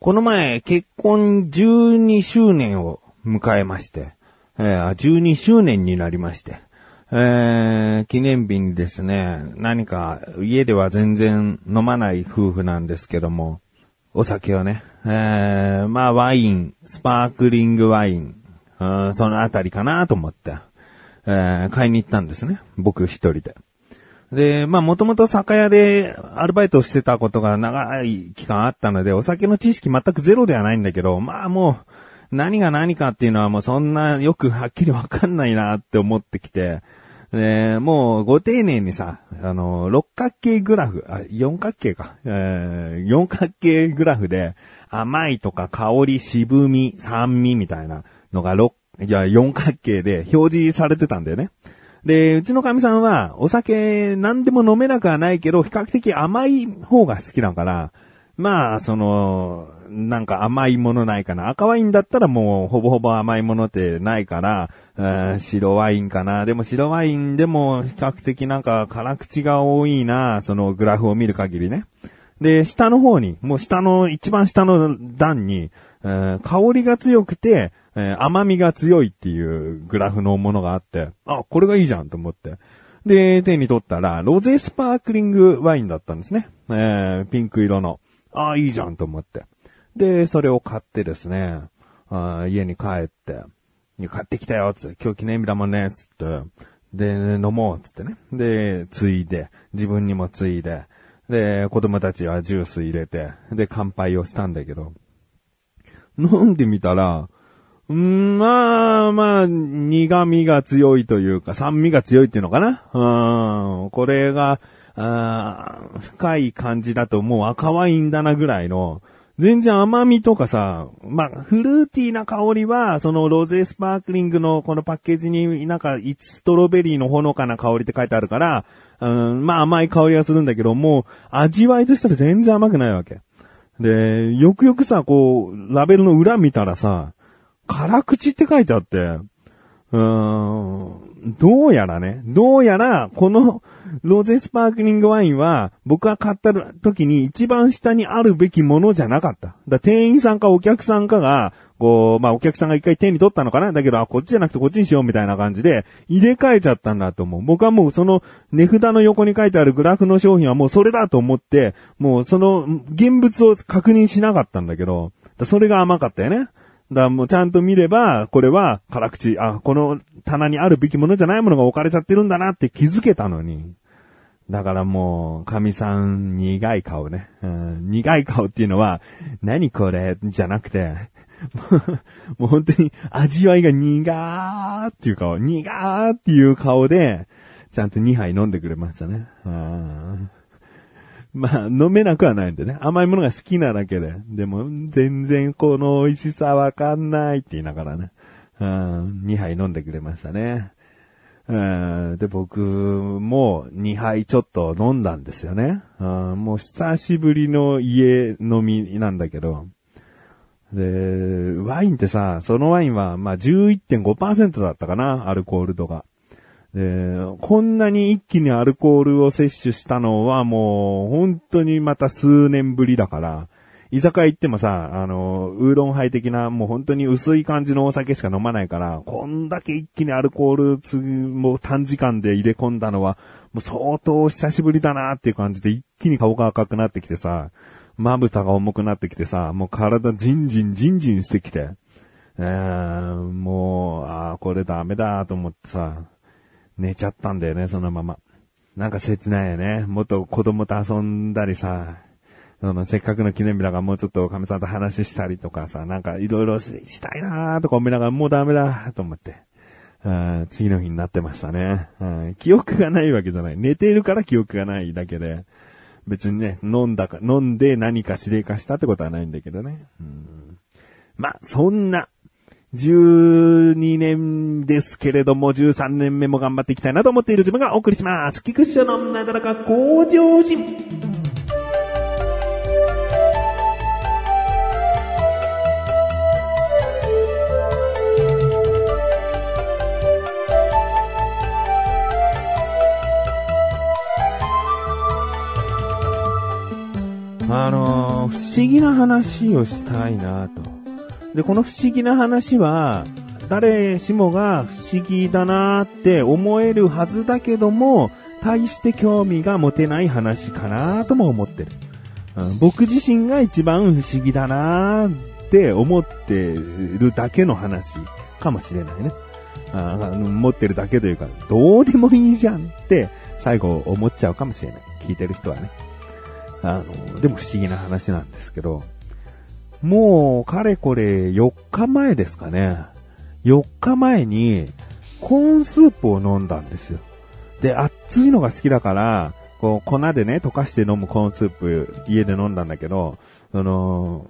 この前、結婚12周年を迎えまして、えー12周年になりまして、えー記念日にですね、何か家では全然飲まない夫婦なんですけども、お酒をね、えーまあワイン、スパークリングワイン、そのあたりかなと思って、えー買いに行ったんですね。僕一人で。で、まあもともと酒屋でアルバイトしてたことが長い期間あったので、お酒の知識全くゼロではないんだけど、まあもう、何が何かっていうのはもうそんなよくはっきりわかんないなって思ってきて、で、もうご丁寧にさ、あの、六角形グラフ、あ、四角形か、えー、四角形グラフで甘いとか香り、渋み、酸味みたいなのが六、いや、四角形で表示されてたんだよね。で、うちの神さんは、お酒何でも飲めなくはないけど、比較的甘い方が好きだから、まあ、その、なんか甘いものないかな。赤ワインだったらもうほぼほぼ甘いものってないから、え白ワインかな。でも白ワインでも比較的なんか辛口が多いな、そのグラフを見る限りね。で、下の方に、もう下の、一番下の段に、え香りが強くて、えー甘みが強いっていうグラフのものがあって、あ、これがいいじゃんと思って。で、手に取ったら、ロゼスパークリングワインだったんですね。えーピンク色の。あ、いいじゃんと思って。で、それを買ってですね、あ家に帰って、買ってきたよ、つって、今日記念日だもんね、つって、で、飲もう、つってね。で、ついで、自分にもついで、で、子供たちはジュース入れて、で、乾杯をしたんだけど、飲んでみたら、うん、まあまあ、苦味が強いというか、酸味が強いっていうのかな？うん、これが、あ深い感じだともう赤ワインだなぐらいの、全然甘みとかさ、まあ、フルーティーな香りは、そのロゼスパークリングのこのパッケージになんか、ストロベリーのほのかな香りって書いてあるから、うん、まあ甘い香りがするんだけど、もう味わいとしたら全然甘くないわけ。で、よくよくさ、こう、ラベルの裏見たらさ、辛口って書いてあって、うーん、どうやらね、どうやら、このロゼスパークリングワインは、僕が買った時に一番下にあるべきものじゃなかった。だ店員さんかお客さんかが、こう、まあ、お客さんが一回手に取ったのかなだけど、あ、こっちじゃなくてこっちにしようみたいな感じで、入れ替えちゃったんだと思う。僕はもうその値札の横に書いてあるグラフの商品はもうそれだと思って、もうその現物を確認しなかったんだけど、それが甘かったよね。だからもうちゃんと見れば、これは辛口、あ、この棚にあるべきものじゃないものが置かれちゃってるんだなって気づけたのに。だからもう、神さん苦い顔ね。うん、苦い顔っていうのは、何これ？じゃなくて、もう本当に味わいが苦ーっていう顔、苦ーっていう顔で、ちゃんと2杯飲んでくれましたね。うんまあ、飲めなくはないんでね。甘いものが好きなだけで。でも、全然この美味しさわかんないって言いながらね。うん、2杯飲んでくれましたね。うんで、僕も2杯ちょっと飲んだんですよね。うんもう久しぶりの家飲みなんだけど。で、ワインってさ、そのワインは、ま、11.5%だったかな、アルコール度が。で、こんなに一気にアルコールを摂取したのはもう、本当にまた数年ぶりだから、居酒屋行ってもさ、あの、ウーロンハイ的な、もう本当に薄い感じのお酒しか飲まないから、こんだけ一気にアルコールつ、もう短時間で入れ込んだのは、もう相当久しぶりだなっていう感じで一気に顔が赤くなってきてさ、まぶたが重くなってきてさ、もう体ジンジンジンジンしてきて、えー、もう、あーこれダメだと思ってさ、寝ちゃったんだよね、そのまま。なんか切ないよね。もっと子供と遊んだりさ、そのせっかくの記念日だからもうちょっと神さんと話したりとかさ、なんかいろいろしたいなーとか思いながらもうダメだーと思って。あ次の日になってましたね、うん記憶がないわけじゃない。寝ているから記憶がないだけで。別にね、飲んだか、飲んで何か指令化したってことはないんだけどね。うんまあ、そんな、12年ですけれども、13年目も頑張っていきたいなと思っている自分がお送りします。菊池のなだらか向上心。あのー不思議な話をしたいなと。で、この不思議な話は、誰しもが不思議だなーって思えるはずだけども、大して興味が持てない話かなとも思ってる。うん、僕自身が一番不思議だなーって思ってるだけの話かもしれないね。あ持ってるだけというか、どうでもいいじゃんって最後思っちゃうかもしれない。聞いてる人はね。あの、でも不思議な話なんですけど、もう、かれこれ4日前ですかね。4日前に、コーンスープを飲んだんですよ。で、熱いのが好きだから、こう、粉でね、溶かして飲むコーンスープ、家で飲んだんだけど、その、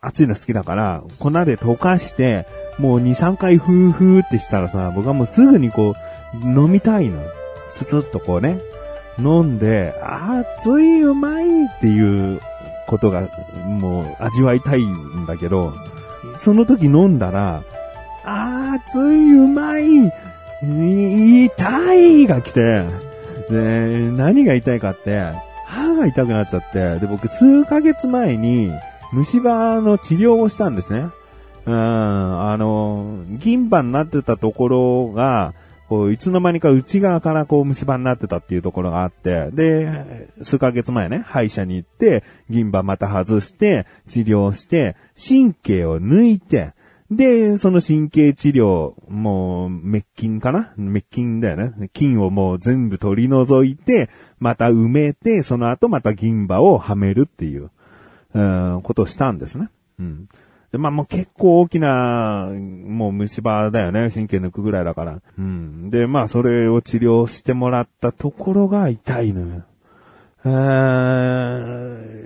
熱いの好きだから、粉で溶かして、もう2、3回ふーふーってしたらさ、僕はもうすぐにこう、飲みたいの。ススッとこうね、飲んで、熱い、うまいっていうことが、もう味わいたいんだけど、その時飲んだら、熱い、うまい、痛いが来て、で、何が痛いかって、歯が痛くなっちゃって、で、僕数ヶ月前に虫歯の治療をしたんですね。うん、あの、銀歯になってたところが、こう、いつの間にか内側からこう虫歯になってたっていうところがあって、で、数ヶ月前ね、歯医者に行って、銀歯また外して、治療して、神経を抜いて、で、その神経治療、もう、滅菌かな？滅菌だよね。菌をもう全部取り除いて、また埋めて、その後また銀歯をはめるっていう、うん、ことをしたんですね。うん。で、まあもう結構大きな、もう虫歯だよね。神経抜くぐらいだから。うん。で、まあそれを治療してもらったところが痛いのよ。え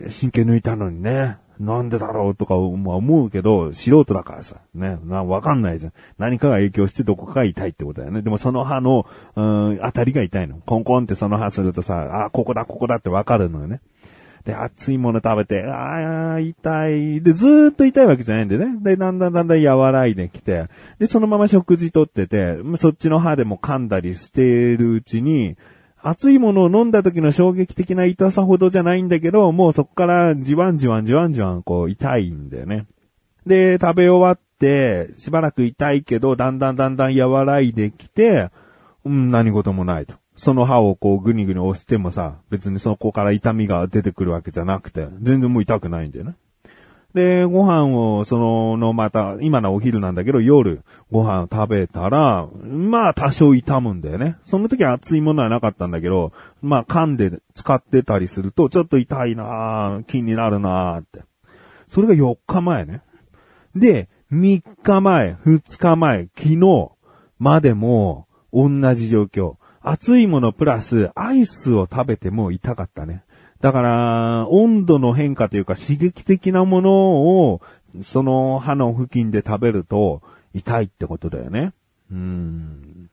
ー、神経抜いたのにね。なんでだろうとか思うけど、素人だからさ、ね、な、わかんないじゃん。何かが影響してどこかが痛いってことだよね。でもその歯の、うん、当たりが痛いの。コンコンってその歯するとさ、あ、ここだ、ここだってわかるのよね。で、熱いもの食べて、ああ、痛い。で、ずーっと痛いわけじゃないんでね。で、だんだんだんだん和らいできて、で、そのまま食事とってて、そっちの歯でも噛んだりしているうちに、熱いものを飲んだ時の衝撃的な痛さほどじゃないんだけど、もうそこからじわんじわんじわんじわんこう痛いんだよね。で、食べ終わって、しばらく痛いけど、だんだんだんだん和らいできて、うん、何事もないと。その歯をこうグニグニ押してもさ、別にそこから痛みが出てくるわけじゃなくて、全然もう痛くないんだよね。で、ご飯を、その、のまた、今のお昼なんだけど、夜、ご飯を食べたら、まあ、多少痛むんだよね。その時は熱いものはなかったんだけど、まあ、噛んで使ってたりすると、ちょっと痛いなぁ気になるなぁって。それが4日前ね。で、3日前、2日前、昨日までも、同じ状況。熱いものプラスアイスを食べても痛かったね。だから、温度の変化というか刺激的なものを、その歯の付近で食べると痛いってことだよね。うーん。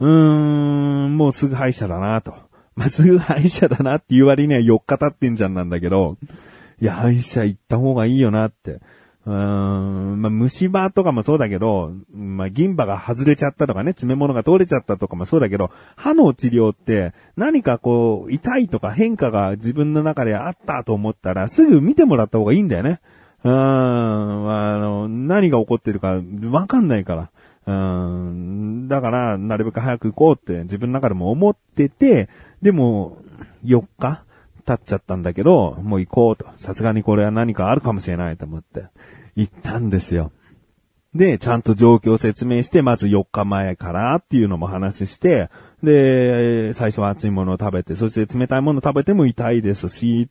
うーん、もうすぐ歯医者だなと。まあ、すぐ歯医者だなって言われには4日経ってんじゃんなんだけど、いや、歯医者行った方がいいよなって。うーん、まあ、虫歯とかもそうだけど、まあ、銀歯が外れちゃったとかね、詰め物が通れちゃったとかもそうだけど、歯の治療って何かこう、痛いとか変化が自分の中であったと思ったら、すぐ見てもらった方がいいんだよね。うーん、あの、何が起こってるかわかんないから。うん、だから、なるべく早く行こうって自分の中でも思ってて、でも、4日？経っちゃったんだけど、もう行こうと。さすがにこれは何かあるかもしれないと思って。行ったんですよ。で、ちゃんと状況を説明して、まず4日前からっていうのも話して、で、最初は熱いものを食べて、そして冷たいものを食べても痛いですし、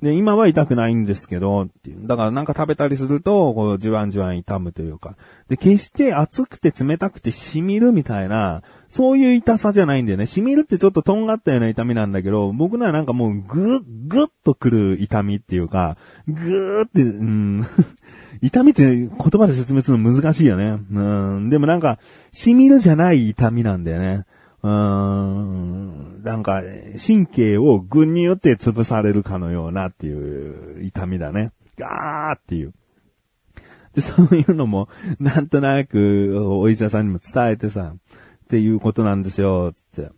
で、今は痛くないんですけど、だからなんか食べたりすると、こう、じわんじわん痛むというか。で、決して熱くて冷たくて染みるみたいな、そういう痛さじゃないんだよね。染みるってちょっととんがったような痛みなんだけど、僕のはなんかもうぐっ、ぐっとくる痛みっていうか、ぐーって、うん、痛みって言葉で説明するの難しいよね。うん。でもなんか、染みるじゃない痛みなんだよね。うん。なんか、神経を群によって潰されるかのようなっていう痛みだね。ガーっていう。で、そういうのも、なんとなく、お医者さんにも伝えてさ、っていうことなんですよ、つって。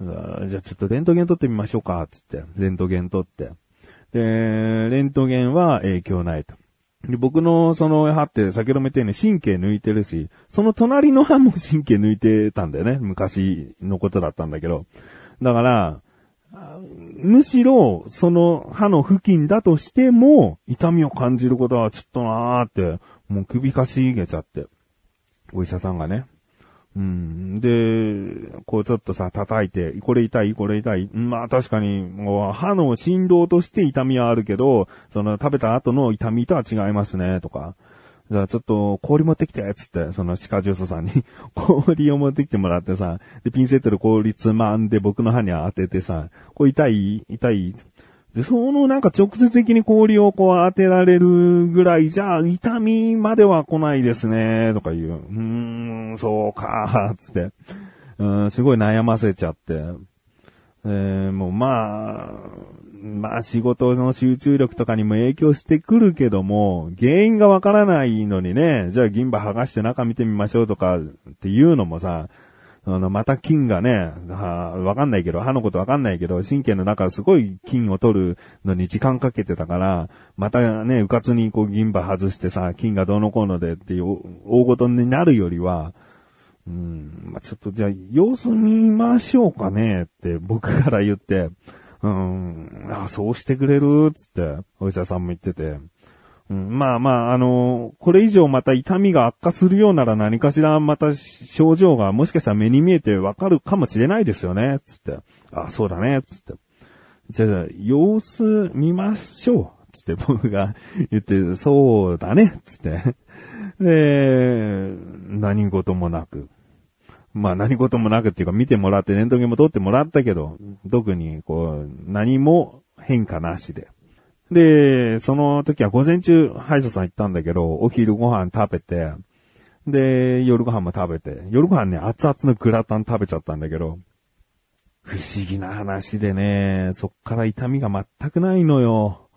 じゃあちょっとレントゲン撮ってみましょうか、つって。レントゲン撮って。で、レントゲンは影響ないと。で僕のその歯って先ほども言ったように神経抜いてるし、その隣の歯も神経抜いてたんだよね。昔のことだったんだけど。だから、むしろ、その歯の付近だとしても、痛みを感じることはちょっとなーって、もう首かしげちゃって。お医者さんがね。うん。で、こうちょっとさ、叩いて、これ痛い、これ痛い。まあ確かに、もう歯の振動として痛みはあるけど、その食べた後の痛みとは違いますね、とか。じゃあちょっと氷持ってきて、つって、その歯科ジュースさんに 氷を持ってきてもらってさ、で、ピンセットで氷つまんで僕の歯に当ててさ、これ痛い痛い、そのなんか直接的に氷をこう当てられるぐらいじゃ、痛みまでは来ないですね、とか言う。うーん、そうか、つって。うん、すごい悩ませちゃって。えー、もうまあ、まあ仕事の集中力とかにも影響してくるけども、原因がわからないのにね、じゃあ銀歯剥がして中見てみましょうとかっていうのもさ、あの、また菌がね、わかんないけど、歯のことわかんないけど、神経の中すごい菌を取るのに時間かけてたから、またね、うかつにこう銀歯外してさ、菌がどうのこうのでっていう大ごとになるよりは、うん、まあ、ちょっとじゃあ様子見ましょうかねって僕から言って、うん、あ、そうしてくれるつって、お医者さんも言ってて、うん、まあまあ、あのこれ以上また痛みが悪化するようなら何かしらまた症状がもしかしたら目に見えてわかるかもしれないですよね、つって。あ、そうだね、つって。じゃあ、様子見ましょう。つって僕が言って、そうだね、つって。で、何事もなく。まあ何事もなくっていうか見てもらってレントゲンも取ってもらったけど、特にこう、何も変化なしで。で、その時は午前中、歯医者さん行ったんだけど、お昼ご飯食べて、で、夜ご飯も食べて、夜ご飯ね、熱々のグラタン食べちゃったんだけど、不思議な話でね、そっから痛みが全くないのよ。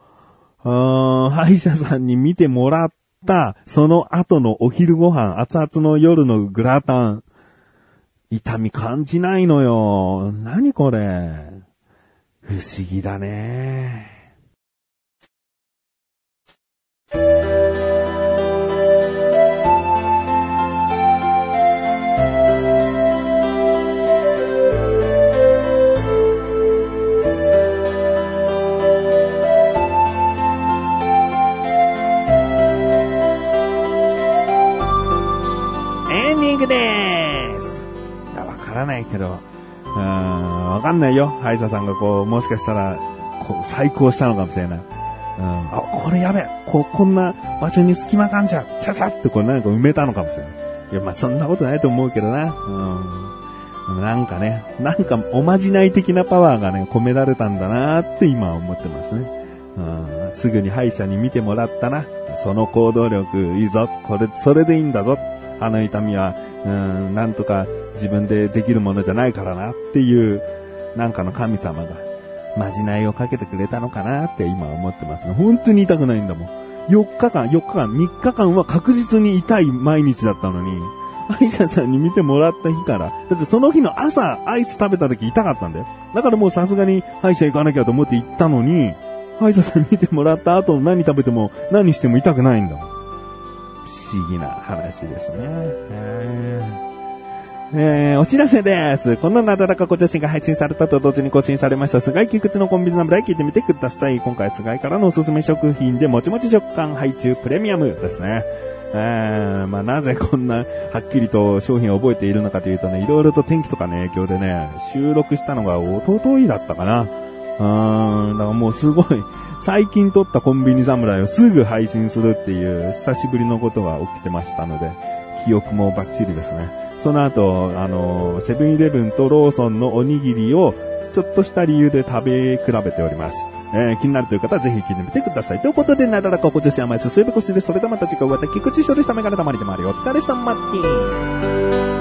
あ歯医者さんに見てもらった、その後のお昼ご飯、熱々の夜のグラタン、痛み感じないのよ。何これ。不思議だね。よ。歯医者さんがこう、もしかしたら、こう、最高したのかもしれない。うん、あ、これやべえ。こ、こんな場所に隙間感じゃ。ちゃちゃってこうなんか埋めたのかもしれない。いや、まあ、そんなことないと思うけどな。うん。なんかね、なんかおまじない的なパワーがね、込められたんだなって今は思ってますね。うん。すぐに歯医者に見てもらったな。その行動力いいぞ。これ、それでいいんだぞ。歯の痛みは、うん、なんとか自分でできるものじゃないからなっていう、なんかの神様がまじないをかけてくれたのかなって今思ってますね。本当に痛くないんだもん。4日間、4日間、3日間は確実に痛い毎日だったのに、歯医者さんに見てもらった日から、だってその日の朝、アイス食べた時痛かったんだよ。だからもうさすがに歯医者行かなきゃと思って行ったのに、歯医者さん見てもらった後何食べても何しても痛くないんだもん。不思議な話ですね。えー、お知らせです。このなだらかご女子が配信されたと同時に更新されました、菅井菊池のコンビニ侍聞いてみてください。今回菅井からのおすすめ食品でもちもち食感配中プレミアムですね。えー、まあ、なぜこんな、はっきりと商品を覚えているのかというとね、いろいろと天気とかの影響でね、収録したのがおとといだったかな。うーん、だからもうすごい、最近撮ったコンビニ侍をすぐ配信するっていう、久しぶりのことが起きてましたので、記憶もバッチリですね。その後、あの、セブンイレブンとローソンのおにぎりを、ちょっとした理由で食べ比べております。えー、気になるという方はぜひ聞いてみてください。ということで、なだらかこじし甘いすすべこしで、それではまた次回また菊池処理したメガネたまりでもありお疲れ様です。